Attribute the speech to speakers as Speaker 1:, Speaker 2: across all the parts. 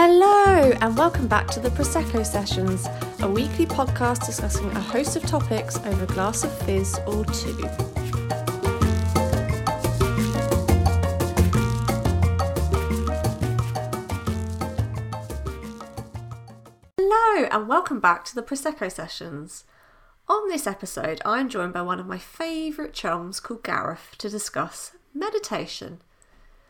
Speaker 1: Hello, and welcome back to the Prosecco Sessions, a weekly podcast discussing a host of topics over a glass of fizz or two. Hello, and welcome back to the Prosecco Sessions. On this episode, I'm joined by one of my favourite chums called Gareth to discuss meditation.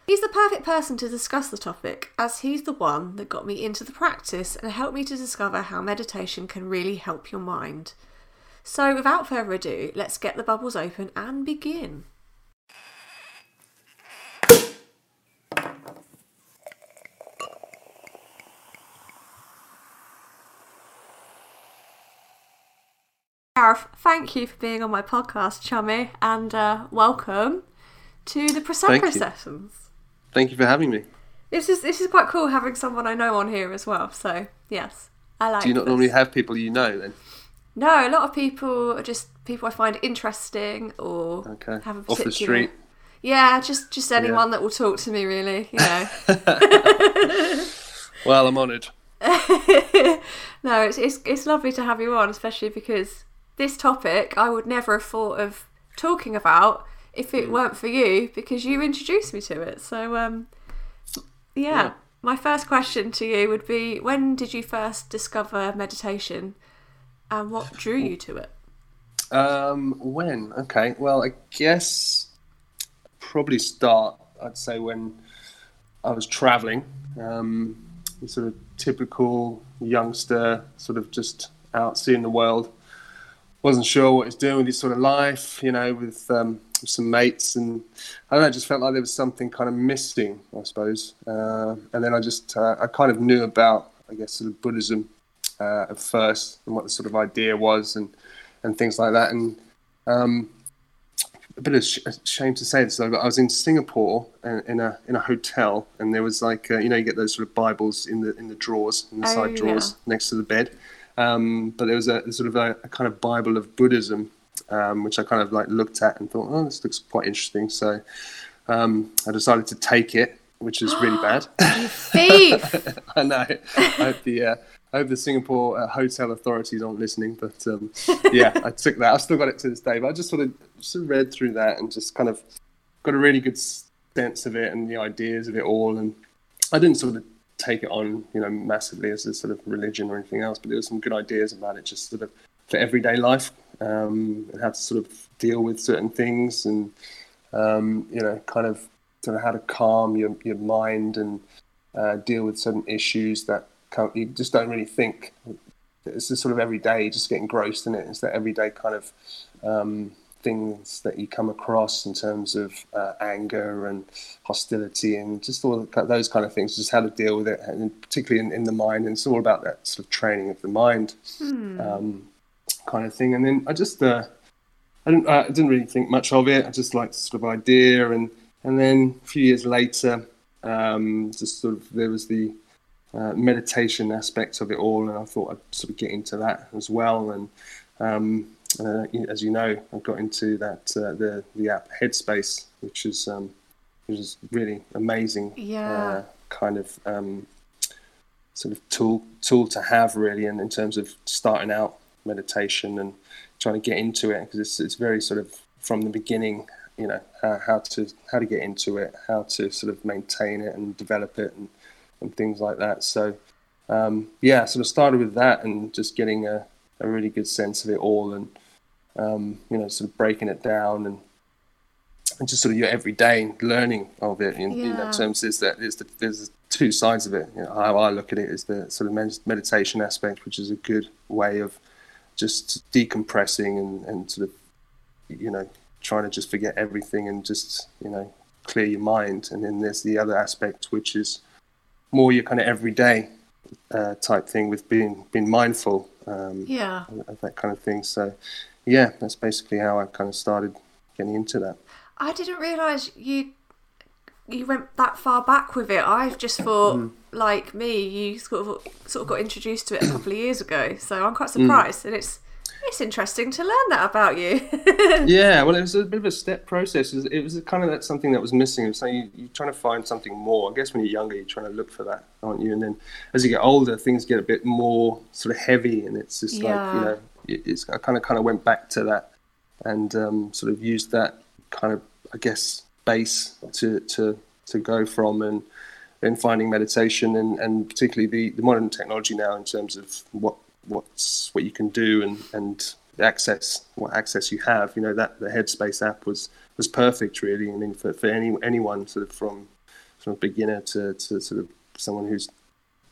Speaker 1: He's the perfect person to discuss the topic, as he's the one that got me into the practice and helped me to discover how meditation can really help your mind. So, without further ado, let's get the bubbles open and begin. Gareth, thank you for being on my podcast, Chummy, and uh, welcome to the Prosecco sessions.
Speaker 2: Thank you for having me.
Speaker 1: This is this is quite cool having someone I know on here as well. So yes, I like.
Speaker 2: Do you not
Speaker 1: this.
Speaker 2: normally have people you know then?
Speaker 1: No, a lot of people are just people I find interesting or
Speaker 2: Okay.
Speaker 1: have a particular.
Speaker 2: Off the street.
Speaker 1: Yeah, just just anyone that will talk to me really. You know.
Speaker 2: Well, I'm honoured.
Speaker 1: no, it's, it's it's lovely to have you on, especially because this topic I would never have thought of talking about if
Speaker 2: Mm.
Speaker 1: it weren't for you because you introduced me to it. So um, yeah.
Speaker 2: Yeah.
Speaker 1: My first question to you would be: When did you first discover meditation, and what drew you to it?
Speaker 2: Um, when? Okay. Well, I guess probably start. I'd say when I was travelling. Um, sort of typical youngster, sort of just out seeing the world. Wasn't sure what he's doing with his sort of life, you know, with um, some mates, and I don't know. Just felt like there was something kind of missing, I suppose. Uh, and then I just, uh, I kind of knew about, I guess, sort of Buddhism uh, at first, and what the sort of idea was, and and things like that. And um, a bit of sh- a shame to say this though, but I was in Singapore uh, in a in a hotel, and there was like uh, you know you get those sort of Bibles in the in the drawers in the
Speaker 1: Oh,
Speaker 2: side drawers
Speaker 1: yeah.
Speaker 2: next to the bed. Um, but there was a sort of a, a kind of Bible of Buddhism, um, which I kind of like looked at and thought, oh, this looks quite interesting. So um, I decided to take it, which is really bad.
Speaker 1: Thief!
Speaker 2: I know. I hope the uh, I hope the Singapore uh, hotel authorities aren't listening, but um, yeah, I took that. I've still got it to this day. But I just sort of just read through that and just kind of got a really good sense of it and the ideas of it all. And I didn't sort of take it on, you know, massively as a sort of religion or anything else, but there were some good ideas about it, just sort of for everyday life um, and how to sort of deal with certain things and um, you know, kind of sort of how to calm your your mind and uh, deal with certain issues that you just don't really think. It's just sort of every day, just get engrossed in it. It's that everyday kind of um, things that you come across in terms of uh, anger and hostility and just all those kind of things, just how to deal with it, and particularly in, in the mind. And it's all about that sort of training of the mind um, kind of thing. And then I just, uh, I didn't, I didn't really think much of it. I just liked the sort of idea, and and then a few years later, um, just sort of there was the uh, meditation aspect of it all, and I thought I'd sort of get into that as well. And um, uh, as you know, I've got into that uh, the the app Headspace, which is um, which is really amazing.
Speaker 1: Yeah.
Speaker 2: Uh, kind of um, sort of tool tool to have really, and in terms of starting out meditation and trying to get into it because it's it's very sort of from the beginning you know how, how to how to get into it how to sort of maintain it and develop it and, and things like that. So um, yeah sort of started with that and just getting a, a really good sense of it all and um, you know sort of breaking it down and and just sort of your everyday learning of it in,
Speaker 1: Yeah.
Speaker 2: that terms. Is that there's the, there's two sides of it. You know, how I look at it is the sort of med- meditation aspect which is a good way of just decompressing and, and sort of you know trying to just forget everything and just you know clear your mind. And then there's the other aspect which is more your kind of everyday uh, type thing with being being mindful um,
Speaker 1: yeah.
Speaker 2: of that kind of thing. So yeah that's basically how I kind of started getting into that.
Speaker 1: I didn't realise you you went that far back with it. I've just thought,
Speaker 2: Mm.
Speaker 1: like me, you sort of sort of got introduced to it a couple of years ago. So I'm
Speaker 2: Mm.
Speaker 1: quite surprised, and it's It's interesting to learn that about you.
Speaker 2: yeah, well, it was a bit of a step process. It was, it was kind of that something that was missing. It was like you, you're trying to find something more. I guess when you're younger, you're trying to look for that, aren't you? And then as you get older, things get a bit more sort of heavy, and it's just
Speaker 1: Yeah.
Speaker 2: like you know, it, it's I kind of kind of went back to that and um, sort of used that kind of I guess base to to to go from and then finding meditation and, and particularly the, the modern technology now in terms of what what's what you can do and and the access what access you have you know that the headspace app was was perfect really. I mean for, for any anyone sort of from from a beginner to, to sort of someone who's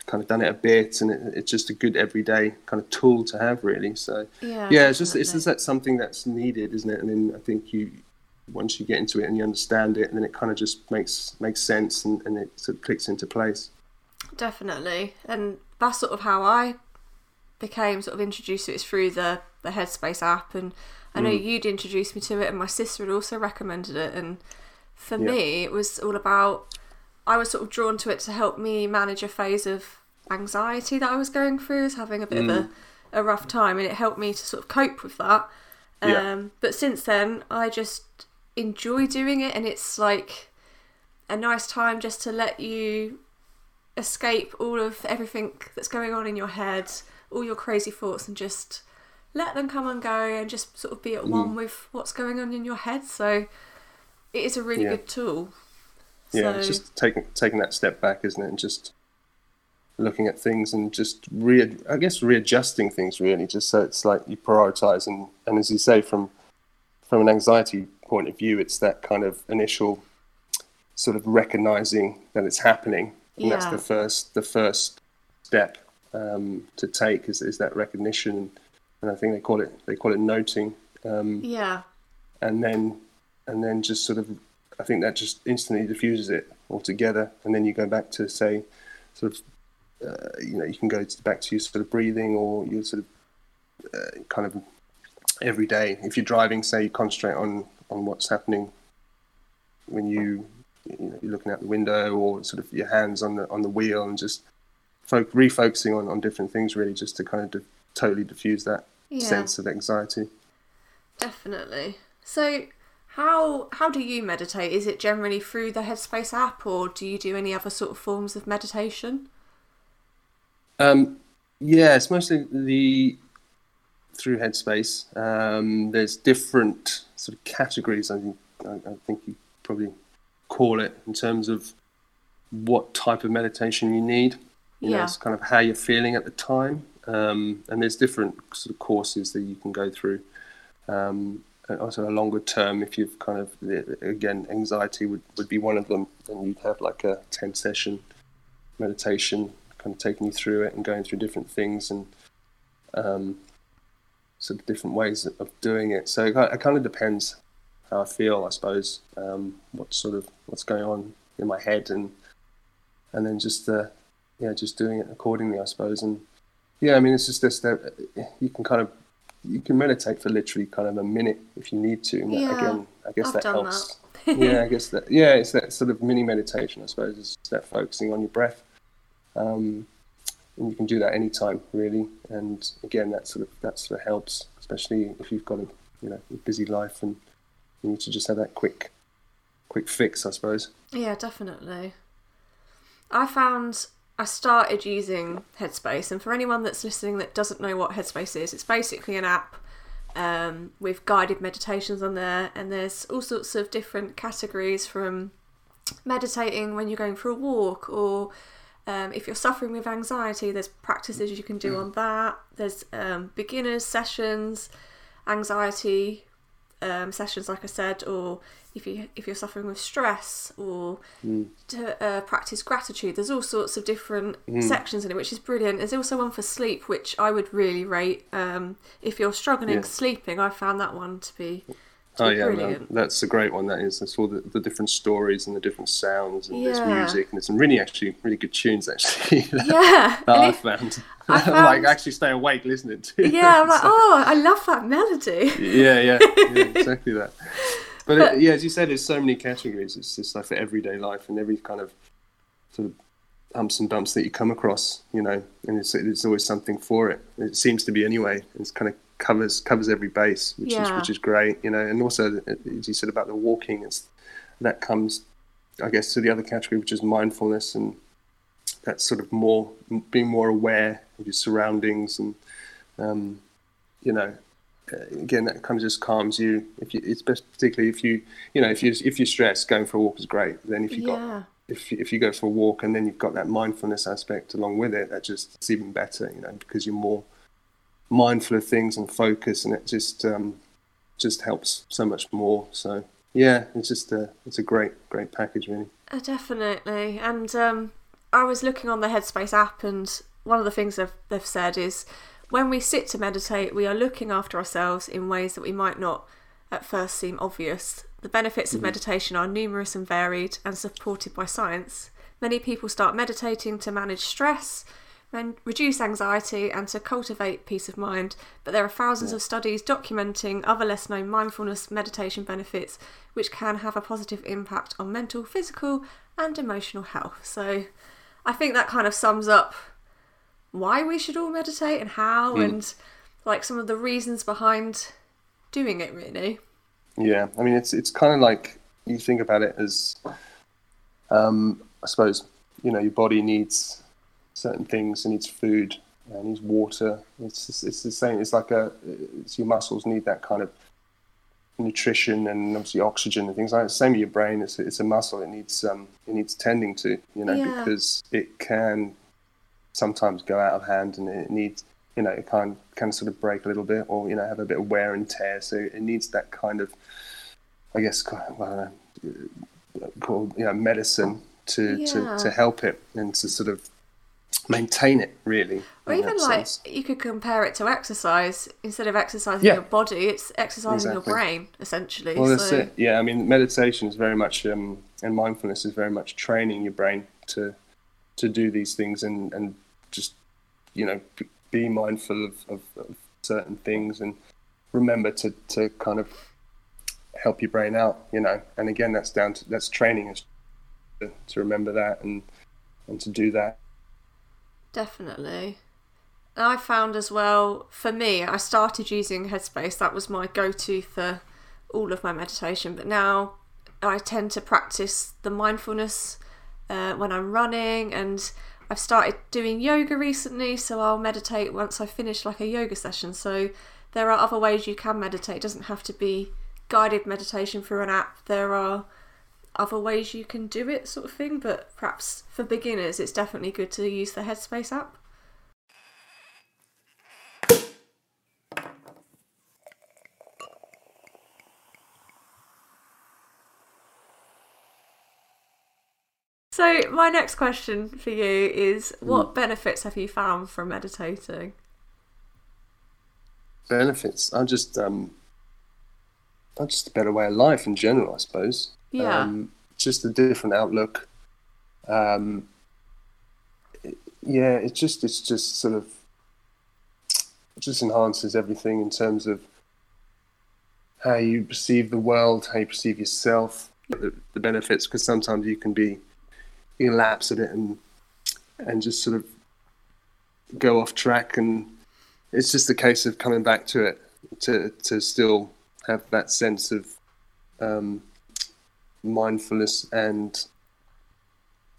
Speaker 2: kind of done it a bit and it, it's just a good everyday kind of tool to have really. So
Speaker 1: yeah,
Speaker 2: yeah it's just it's just that something that's needed isn't it? And then i think you once you get into it and you understand it then it kind of just makes makes sense and, and it sort of clicks into place
Speaker 1: Definitely. And that's sort of how I became sort of introduced to it is through the, the Headspace app. And I know you'd introduced me to it, and my sister had also recommended it. And for
Speaker 2: Yeah.
Speaker 1: me, it was all about, I was sort of drawn to it to help me manage a phase of anxiety that I was going through, I was having a bit of a, a rough time, and it helped me to sort of cope with that. Um,
Speaker 2: Yeah.
Speaker 1: But since then, I just enjoy doing it, and it's like a nice time just to let you escape all of everything that's going on in your head, all your crazy thoughts, and just let them come and go and just sort of be at mm. one with what's going on in your head. So it is a really
Speaker 2: Yeah.
Speaker 1: good tool.
Speaker 2: yeah
Speaker 1: so,
Speaker 2: it's just taking taking that step back isn't it and just looking at things and just re i guess readjusting things really just so it's like you prioritize and and as you say from from an anxiety point of view it's that kind of initial sort of recognizing that it's happening. And that's the first the first step um, to take is, is that recognition. And i think they call it they call it noting. Um,
Speaker 1: yeah,
Speaker 2: and then and then just sort of I think that just instantly diffuses it altogether, and then you go back to say sort of uh, you know you can go to, back to your sort of breathing or your sort of uh, kind of every day. If you're driving, say you concentrate on on what's happening when you you know you're looking out the window or sort of your hands on the on the wheel and just fo- refocusing on on different things really just to kind of di- totally diffuse that
Speaker 1: yeah,
Speaker 2: sense of anxiety.
Speaker 1: definitely. So how how do you meditate? Is it generally through the Headspace app, or do you do any other sort of forms of meditation?
Speaker 2: Um, yeah, it's mostly the through Headspace. Um, there's different sort of categories. I think I, I think you probably call it in terms of what type of meditation you need. You know,
Speaker 1: Yeah.
Speaker 2: it's kind of how you're feeling at the time. Um, and there's different sort of courses that you can go through. Um, also a longer term, if you've kind of again anxiety would, would be one of them, and you'd have like a ten session meditation, kind of taking you through it and going through different things and um, sort of different ways of doing it. So it, it kind of depends how I feel, I suppose, um, what sort of what's going on in my head, and and then just uh, yeah, just doing it accordingly, I suppose. And yeah, I mean, it's just this that you can kind of you can meditate for literally kind of a minute if you need to. And that-
Speaker 1: Yeah,
Speaker 2: again, I guess
Speaker 1: I've
Speaker 2: that helps. yeah, I guess that. Yeah, it's that sort of mini meditation, I suppose. It's that focusing on your breath, um, and you can do that anytime, really. And again, that sort of that sort of helps, especially if you've got a you know a busy life and you need to just have that quick, quick fix, I suppose.
Speaker 1: Yeah, definitely. I found I started using Headspace, and for anyone that's listening that doesn't know what Headspace is, it's basically an app um, with guided meditations on there, and there's all sorts of different categories from meditating when you're going for a walk, or um, if you're suffering with anxiety, there's practices you can do on that. There's um, beginners sessions, anxiety um, sessions, like I said, or if you if you're suffering with stress or to uh, practice gratitude. There's all sorts of different sections in it, which is brilliant. There's also one for sleep, which I would really rate. Um, if you're struggling
Speaker 2: Yeah.
Speaker 1: sleeping, I found that one to be,
Speaker 2: Oh yeah, no, that's a great one. That is. That's all the, the different stories and the different sounds and there's music and there's some really actually really good tunes actually that,
Speaker 1: Yeah,
Speaker 2: that I found.
Speaker 1: I
Speaker 2: like actually stay awake listening to.
Speaker 1: yeah. I'm like, oh, I love that melody.
Speaker 2: yeah, yeah, yeah, exactly that. But,
Speaker 1: But-
Speaker 2: it, yeah, as you said, there's so many categories. It's just like for everyday life and every kind of sort of humps and bumps that you come across, you know, and it's, it's always something for it. It seems to be anyway. It's kind of covers covers every base, which is which is great, you know. And also, as you said about the walking, it's that comes, I guess, to the other category, which is mindfulness, and that's sort of more being more aware of your surroundings, and um, you know, uh, again, that kind of just calms you. If you, it's best, particularly if you, you know, if you if you're stressed, going for a walk is great. Then if you got
Speaker 1: Yeah.
Speaker 2: If you, if you go for a walk and then you've got that mindfulness aspect along with it, that just it's even better, you know, because you're more mindful of things and focus, and it just um, just helps so much more. So yeah, it's just a it's a great great package, really.
Speaker 1: Uh, definitely. And um, I was looking on the Headspace app, and one of the things they've, they've said is when we sit to meditate, we are looking after ourselves in ways that we might not at first seem obvious. The benefits of mm-hmm. meditation are numerous and varied and supported by science. Many people start meditating to manage stress, and reduce anxiety, and to cultivate peace of mind. But there are thousands of studies documenting other less known mindfulness meditation benefits, which can have a positive impact on mental, physical, and emotional health. So I think that kind of sums up why we should all meditate and how, mm. and like some of the reasons behind doing it, really.
Speaker 2: Yeah, I mean, it's it's kind of like you think about it as, um, I suppose, you know, your body needs certain things. It needs food, it needs water. It's just, it's the same. It's like a, it's your muscles need that kind of nutrition and obviously oxygen and things like that. Same with your brain. It's a, it's a muscle. It needs um, it needs tending to, you know,
Speaker 1: Yeah.
Speaker 2: because it can sometimes go out of hand and it needs you know it can can sort of break a little bit or you know have a bit of wear and tear so it needs that kind of i guess of, I know, called you know medicine to,
Speaker 1: Yeah.
Speaker 2: to to help it and to sort of maintain it really
Speaker 1: Or even like
Speaker 2: sense.
Speaker 1: you could compare it to exercise. Instead of exercising
Speaker 2: Yeah.
Speaker 1: your body, it's exercising
Speaker 2: Exactly.
Speaker 1: your brain, essentially.
Speaker 2: well that's
Speaker 1: so
Speaker 2: it yeah i mean meditation is very much um and mindfulness is very much training your brain to to do these things and and just you know be mindful of, of, of certain things and remember to to kind of help your brain out you know and again that's down to that's training is to, to remember that and and to do that
Speaker 1: Definitely. I found as well, for me, I started using Headspace. That was my go to for all of my meditation. But now I tend to practice the mindfulness uh, when I'm running. And I've started doing yoga recently. So I'll meditate once I finish like a yoga session. So there are other ways you can meditate. It doesn't have to be guided meditation through an app. There are other ways you can do it, sort of thing. But perhaps for beginners, it's definitely good to use the Headspace app. So, my next question for you is what benefits have you found from meditating?
Speaker 2: benefits are just um are just a better way of life in general i suppose
Speaker 1: Yeah.
Speaker 2: um, just a different outlook um it- yeah it's just it's just sort of just enhances everything in terms of how you perceive the world how you perceive yourself the, the benefits because sometimes you can be you can lapse at it and and just sort of go off track. And it's just a case of coming back to it to to still have that sense of um, mindfulness and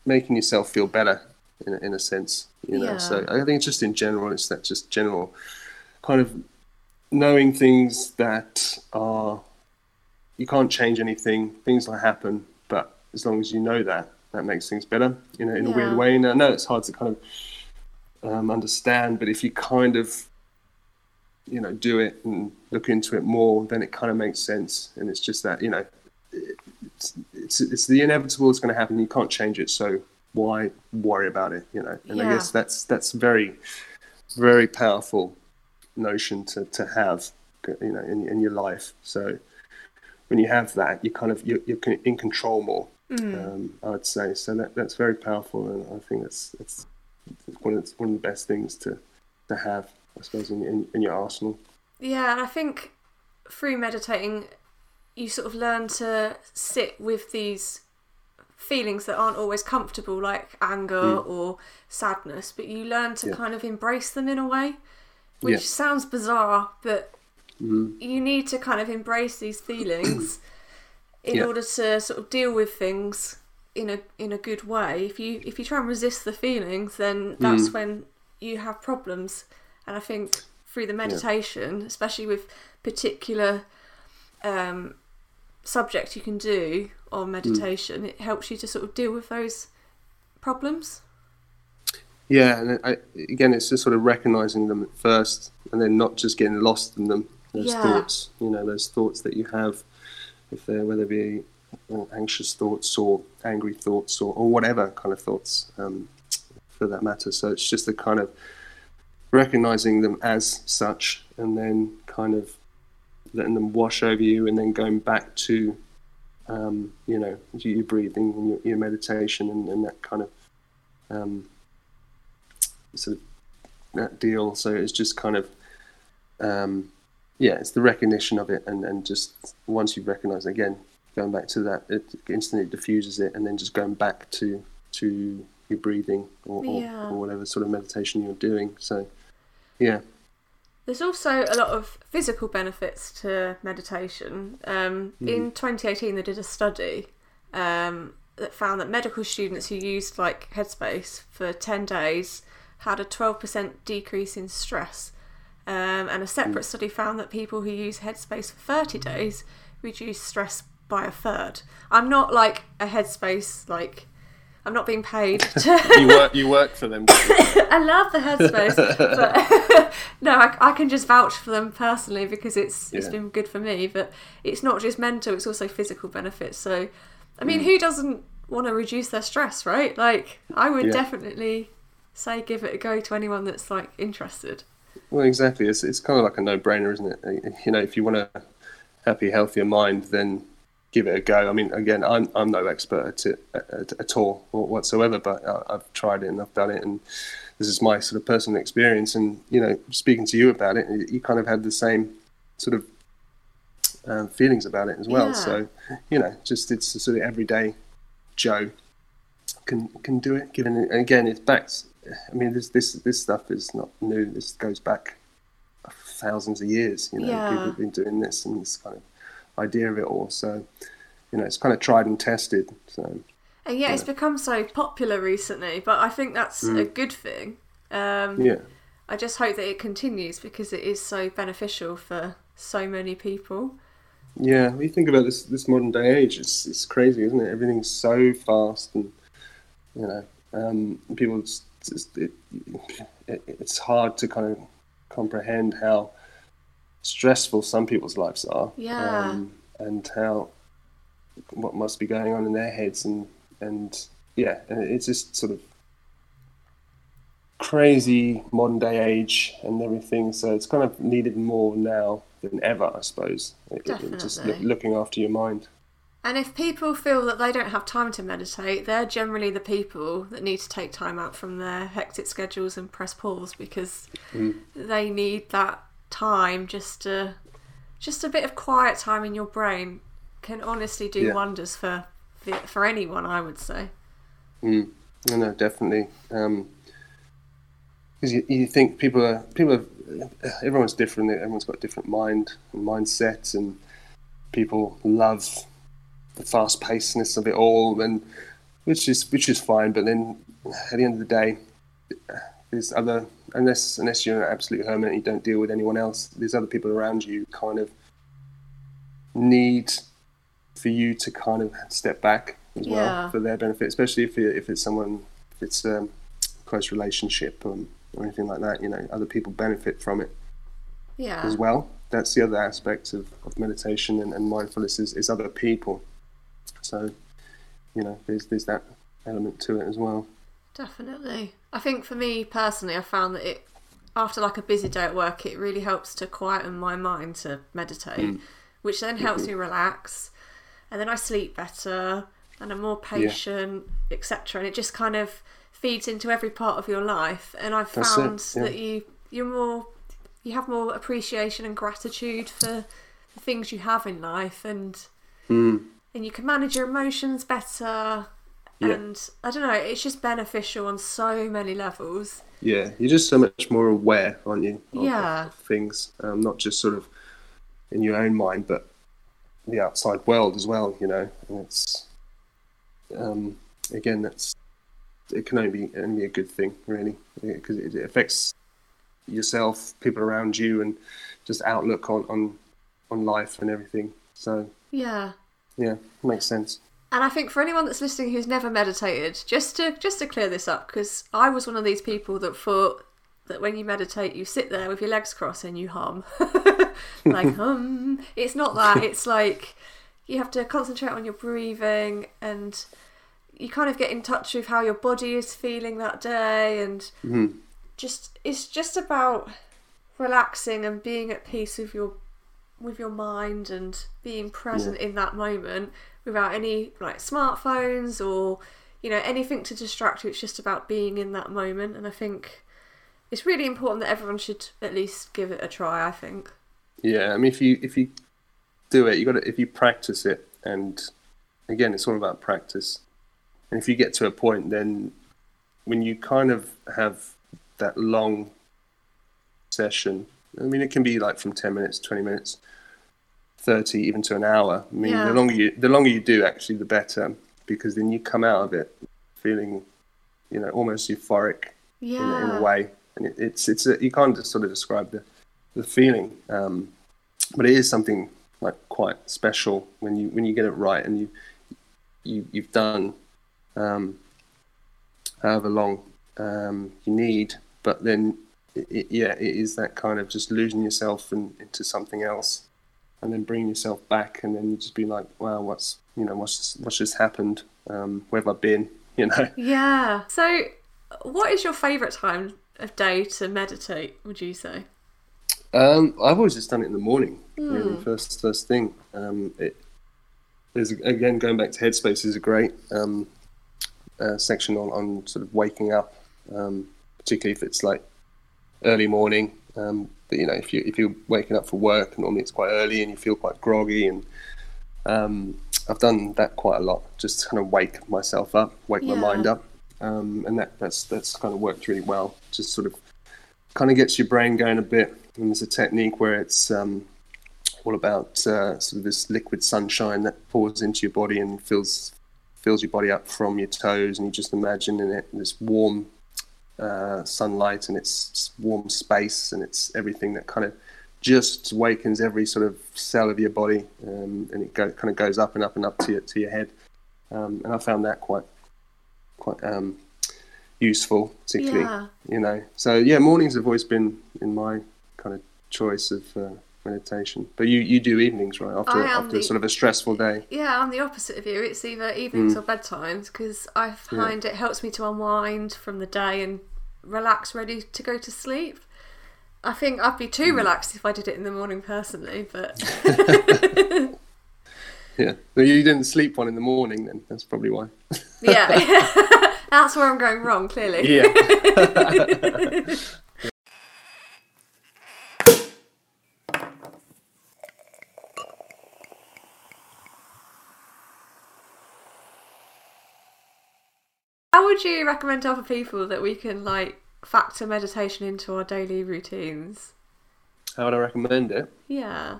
Speaker 2: making yourself feel better in, a- in a sense you know?
Speaker 1: Yeah.
Speaker 2: so i think just in general it's that just general kind of knowing things that are you can't change anything. Things that happen but as long as you know that that makes things better you know in a weird way. And i know it's hard to kind of um, understand but if you kind of you know do it and look into it more then it kind of makes sense. And it's just that you know it's it's, it's the inevitable it's going to happen. You can't change it. So why worry about it you know? And i guess that's that's very very powerful notion to to have you know in, in your life. So when you have that you kind of you're, you're in control more um, i would say so that that's very powerful and i think that's that's one of the, one of the best things to to have i suppose in, in, in your arsenal
Speaker 1: Yeah, and I think through meditating, you sort of learn to sit with these feelings that aren't always comfortable, like anger or sadness, but you learn to
Speaker 2: Yeah.
Speaker 1: kind of embrace them in a way. which
Speaker 2: Yeah.
Speaker 1: sounds bizarre, but
Speaker 2: Mhm.
Speaker 1: you need to kind of embrace these feelings in
Speaker 2: Yeah.
Speaker 1: order to sort of deal with things in a in a good way. If you if you try and resist the feelings, then that's
Speaker 2: Mm.
Speaker 1: when you have problems. And I think through the meditation, especially with particular um, subject you can do on meditation, it helps you to sort of deal with those problems.
Speaker 2: Yeah, and I, again, it's just sort of recognizing them at first, and then not just getting lost in them. Those
Speaker 1: Yeah.
Speaker 2: thoughts, you know, those thoughts that you have, if they're whether they be uh, anxious thoughts or angry thoughts or, or whatever kind of thoughts, um, for that matter. So it's just the kind of recognizing them as such, and then kind of letting them wash over you, and then going back to, um, you know, your breathing and your, your meditation and, and that kind of. Um, sort of that deal. So it's just kind of, um, yeah, it's the recognition of it, and, and just once you recognise it again, going back to that, it instantly diffuses it, and then just going back to to your breathing or, or,
Speaker 1: Yeah.
Speaker 2: or whatever sort of meditation you're doing. So, yeah,
Speaker 1: There's also a lot of physical benefits to meditation. Um, In 2018, they did a study um, that found that medical students who used like Headspace for 10 days had a 12% decrease in stress. Um, and a separate study found that people who use Headspace for 30 days reduce stress by a third. I'm not like a Headspace like. I'm not being paid to
Speaker 2: you work you work for them.
Speaker 1: I love the headspace, but no, I, I can just vouch for them personally because it's it's
Speaker 2: Yeah.
Speaker 1: been good for me. But it's not just mental; it's also physical benefits. So, I mean,
Speaker 2: Mm.
Speaker 1: who doesn't want to reduce their stress, right? Like, I would
Speaker 2: Yeah.
Speaker 1: definitely say give it a go to anyone that's like interested.
Speaker 2: Well, exactly. It's it's kind of like a no-brainer, isn't it? You know, if you want a happy, healthier mind, then give it a go. I mean, again, I'm I'm no expert at it at, at all whatsoever, but I, I've tried it and I've done it, and this is my sort of personal experience. And you know, speaking to you about it, you kind of had the same sort of um, feelings about it as well.
Speaker 1: Yeah.
Speaker 2: So, you know, just it's a sort of everyday Joe can can do it. Given again, it's back. I mean, this this this stuff is not new. This goes back thousands of years. You know,
Speaker 1: Yeah.
Speaker 2: people have been doing this and this kind of idea of it all. So, you know, it's kind of tried and tested. So,
Speaker 1: And yeah, it's become so popular recently, but I think that's a good thing. Um,
Speaker 2: Mm. yeah,
Speaker 1: I just hope that it continues because it is so beneficial for so many people.
Speaker 2: yeah. When you think about this this modern day age, it's it's crazy, isn't it? Everything's so fast, and you know, um, people just, just it, it, it's hard to kind of comprehend how stressful some people's lives are.
Speaker 1: Yeah.
Speaker 2: Um, and how what must be going on in their heads and and yeah, and it's just sort of crazy modern day age and everything. So it's kind of needed more now than ever, I suppose. It- it- Just loo-
Speaker 1: Definitely.
Speaker 2: looking after your mind.
Speaker 1: And if people feel that they don't have time to meditate, they're generally the people that need to take time out from their hectic schedules and press pause because they need that time just to just a bit of quiet time in your brain can honestly do
Speaker 2: Yeah.
Speaker 1: wonders for for anyone, I would say.
Speaker 2: Mm. No, no, definitely. Because you, you think people are people are everyone's different. Everyone's got different mind and mindset, and people love the fast pacedness of it all, and which is which is fine. But then at the end of the day, there's other unless unless you're an absolute hermit, and you don't deal with anyone else. There's other people around you who kind of need for you to kind of step back as
Speaker 1: Yeah.
Speaker 2: well for their benefit, especially if if it's someone if it's a close relationship um, or anything like that. You know, other people benefit from it
Speaker 1: Yeah.
Speaker 2: as well. That's the other aspect of, of meditation and, and mindfulness is, is other people. So, you know, there's there's that element to it as well.
Speaker 1: Definitely. I think for me personally, I found that it after like a busy day at work, it really helps to quieten my mind to meditate, which then helps me relax, and then I sleep better and I'm more patient, etc. And it just kind of feeds into every part of your life. And I've
Speaker 2: That's it,
Speaker 1: found
Speaker 2: yeah.
Speaker 1: that you you're more you have more appreciation and gratitude for the things you have in life, and
Speaker 2: Mm.
Speaker 1: And you can manage your emotions better
Speaker 2: Yeah.
Speaker 1: And I don't know, it's just beneficial on so many levels.
Speaker 2: Yeah, you're just so much more aware, aren't you? of-
Speaker 1: Yeah.
Speaker 2: Of things, um, not just sort of in your own mind, but the outside world as well. You know, and it's um, again, that's it can only be only be a good thing, really, because it, it affects yourself, people around you, and just outlook on on on life and everything. So
Speaker 1: Yeah.
Speaker 2: Yeah, makes sense.
Speaker 1: And I think for anyone that's listening who's never meditated, just to just to clear this up, because I was one of these people that thought that when you meditate, you sit there with your legs crossed and you hum, like hum. It's not that. It's like you have to concentrate on your breathing and you kind of get in touch with how your body is feeling that day, and
Speaker 2: Mhm.
Speaker 1: just it's just about relaxing and being at peace with your with your mind and being present in that moment without any like smartphones or you know anything to distract you. It's just about being in that moment. And i think it's really important that everyone should at least give it a try i think.
Speaker 2: Yeah, I mean, if you if you do it, you got to if you practice it, and again, it's all about practice. And if you get to a point, then when you kind of have that long session, I mean, it can be like from ten minutes, twenty minutes, thirty, even to an hour. I mean,
Speaker 1: Yeah.
Speaker 2: the longer you the longer you do, actually, the better, because then you come out of it feeling, you know, almost euphoric in, in a way, and it, it's it's a, you can't just sort of describe the the feeling, um, but it is something like quite special when you when you get it right and you you you've done um, however long um, you need, but then it, yeah, it is that kind of just losing yourself and into something else, and then bringing yourself back, and then you just be like, wow, what's you know what's what's just happened? Um, where have I been? You know.
Speaker 1: yeah so what is your favorite time of day to meditate would you say
Speaker 2: Um, I've always just done it in the morning, really, first first thing. Um, it, there's again going back to Headspace is a great um, uh, section on, on sort of waking up, um, particularly if it's like early morning. Um, but you know, if you if you're waking up for work, normally it's quite early and you feel quite groggy, and um, I've done that quite a lot, just to kind of wake myself up, wake my mind up, um, and that that's that's kind of worked really well. Just sort of kind of gets your brain going a bit. And there's a technique where it's um, all about uh, sort of this liquid sunshine that pours into your body and fills fills your body up from your toes, and you just imagine in it this warm uh, sunlight and it's warm space and it's everything that kind of just awakens every sort of cell of your body, um, and it go, kind of goes up and up and up to your to your head. Um, and I found that quite quite um, useful, particularly
Speaker 1: yeah
Speaker 2: you know. So yeah, mornings have always been in my kind of choice of uh, meditation. But you you do evenings, right? After after
Speaker 1: the-
Speaker 2: sort of a stressful day.
Speaker 1: Yeah, I'm the opposite of you. It's either evenings
Speaker 2: Mm.
Speaker 1: or bedtimes because I find it helps me to unwind from the day and relax, ready to go to sleep. I think I'd be
Speaker 2: Mm.
Speaker 1: too relaxed if I did it in the morning personally, but
Speaker 2: Yeah. Well, you didn't sleep one in the morning, then that's probably why.
Speaker 1: yeah, that's where I'm going wrong. Clearly,
Speaker 2: Yeah.
Speaker 1: Would you recommend to other people that we can like factor meditation into our daily routines?
Speaker 2: How would I recommend it?
Speaker 1: Yeah,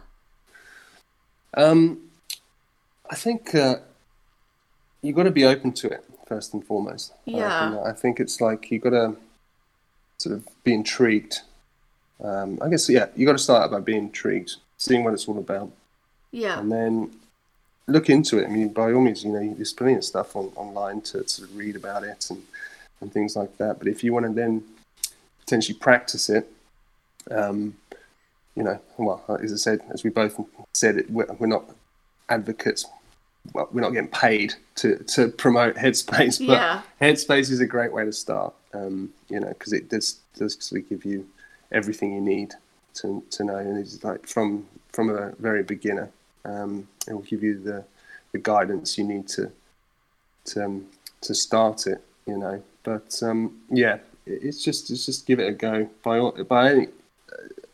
Speaker 2: Um, I think uh, you've got to be open to it first and foremost. I
Speaker 1: Yeah.
Speaker 2: I think it's like you've got to sort of be intrigued. Um, I guess yeah, you got to start by being intrigued, seeing what it's all about,
Speaker 1: yeah,
Speaker 2: and then look into it. I mean, by all means, you know, there's plenty of stuff on, online to of read about it and and things like that. But if you want to then potentially practice it, um, you know, well, as I said, as we both said, it, we're, we're not advocates. Well, we're not getting paid to, to promote Headspace, but
Speaker 1: Yeah.
Speaker 2: Headspace is a great way to start. Um, you know, because it does does sort of give you everything you need to to know, and it's like from from a very beginner, um, it will give you the the guidance you need to to um, to start it. You know, but um, yeah, it- it's just it's just give it a go. By all, by any,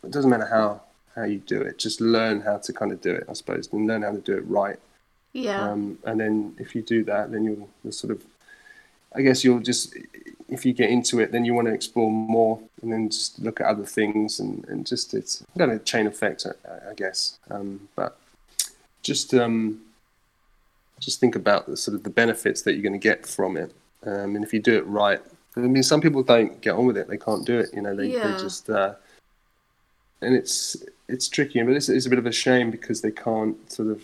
Speaker 2: it doesn't matter how how you do it. Just learn how to kind of do it, I suppose, and learn how to do it right.
Speaker 1: yeah,
Speaker 2: Um, and then if you do that, then you'll, you'll sort of I guess you'll just if you get into it, then you want to explore more, and then just look at other things, and, and just it's kind of a chain effect, I, I guess. Um, but just um, just think about the sort of the benefits that you're going to get from it, um, and if you do it right. I mean, some people don't get on with it; they can't do it. You know, they,
Speaker 1: Yeah.
Speaker 2: they just uh, and it's it's tricky, but it's, it's a bit of a shame because they can't sort of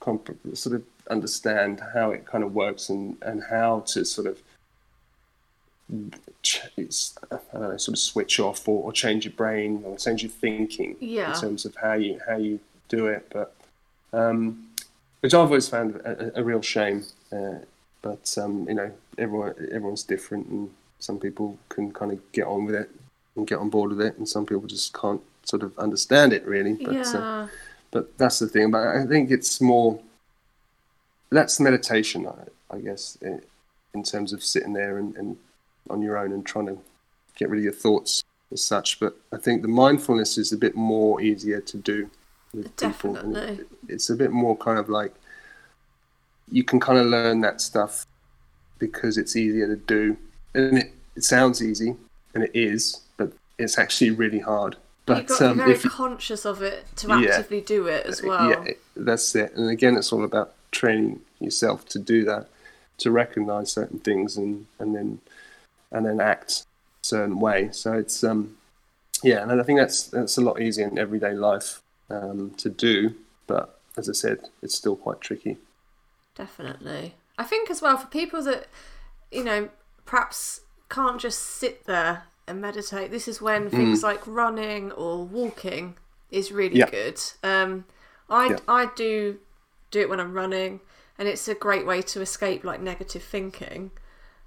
Speaker 2: comp- sort of understand how it kind of works and, and how to sort of it's, I don't know, sort of switch off or, or change your brain or change your thinking
Speaker 1: Yeah.
Speaker 2: in terms of how you how you do it. But um, which I've always found a, a- real shame. Uh, but um, you know, everyone everyone's different, and some people can kind of get on with it and get on board with it, and some people just can't sort of understand it really. But uh, but that's the thing. But I think it's more that's meditation, I, I guess, in, in terms of sitting there and, and on your own and trying to get rid of your thoughts as such. But I think the mindfulness is a bit more easier to do with people.
Speaker 1: Definitely.
Speaker 2: it- it's a bit more kind of like you can kind of learn that stuff because it's easier to do, and it, it sounds easy, and it is, but it's actually really hard. But
Speaker 1: You've got to
Speaker 2: um,
Speaker 1: be very
Speaker 2: if
Speaker 1: conscious of it to
Speaker 2: Yeah.
Speaker 1: actively do it as well.
Speaker 2: yeah, that's it. And again, it's all about training yourself to do that, to recognize certain things and, and then and then act a certain way. So it's um yeah, and I think that's that's a lot easier in everyday life um, to do. But as I said, it's still quite tricky.
Speaker 1: Definitely. I think as well for people that, you know, perhaps can't just sit there and meditate, this is when things like running or walking is really
Speaker 2: Yeah.
Speaker 1: good. Um, I,
Speaker 2: Yeah.
Speaker 1: I do do it when I'm running, and it's a great way to escape like negative thinking.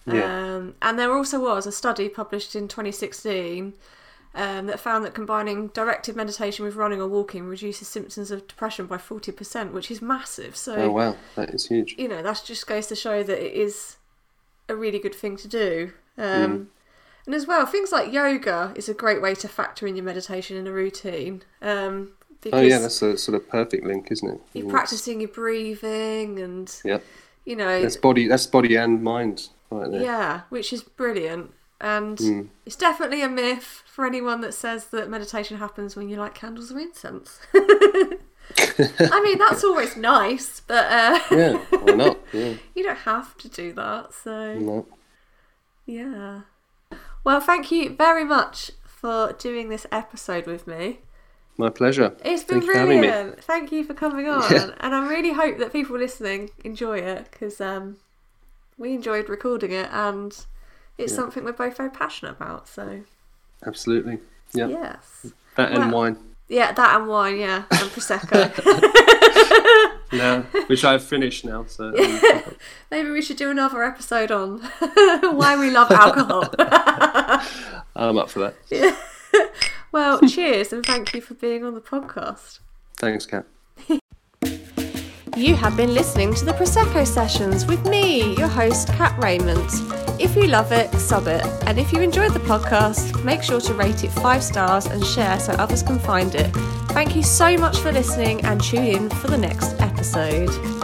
Speaker 2: Yeah.
Speaker 1: Um, and there also was a study published in 2016 um, that found that combining directed meditation with running or walking reduces symptoms of depression by 40%, which is massive. So,
Speaker 2: Oh wow, that is huge.
Speaker 1: you know, that just goes to show that it is a really good thing to do. Um, And as well, things like yoga is a great way to factor in your meditation in a routine. Um,
Speaker 2: Oh yeah, that's a sort of perfect link, isn't it?
Speaker 1: you're
Speaker 2: Mm,
Speaker 1: practicing your breathing and,
Speaker 2: Yeah,
Speaker 1: you know,
Speaker 2: that's body. That's body and mind right there.
Speaker 1: yeah, which is brilliant. And
Speaker 2: Mm.
Speaker 1: it's definitely a myth for anyone that says that meditation happens when you light candles or incense. I mean, that's always nice, but uh,
Speaker 2: Yeah, why not? Yeah,
Speaker 1: you don't have to do that. So,
Speaker 2: no.
Speaker 1: yeah. Well, thank you very much for doing this episode with me.
Speaker 2: My pleasure.
Speaker 1: It's been
Speaker 2: Thank you for having me.
Speaker 1: brilliant. Thank you for coming on.
Speaker 2: Yeah.
Speaker 1: And I really hope that people listening enjoy it because um, we enjoyed recording it and it's
Speaker 2: Yeah.
Speaker 1: something we're both very passionate about. So,
Speaker 2: Absolutely. Yeah,
Speaker 1: yes.
Speaker 2: that and
Speaker 1: Well-
Speaker 2: wine.
Speaker 1: Yeah, that and wine, yeah, and prosecco.
Speaker 2: now, which I've finished now. So um,
Speaker 1: Maybe we should do another episode on why we love alcohol.
Speaker 2: I'm up for that. Yeah.
Speaker 1: well, cheers and thank you for being on the podcast.
Speaker 2: Thanks, Kat.
Speaker 1: You have been listening to the Prosecco Sessions with me, your host, Kat Raymond. If you love it, sub it. And if you enjoyed the podcast, make sure to rate it five stars and share so others can find it. Thank you so much for listening and tune in for the next episode.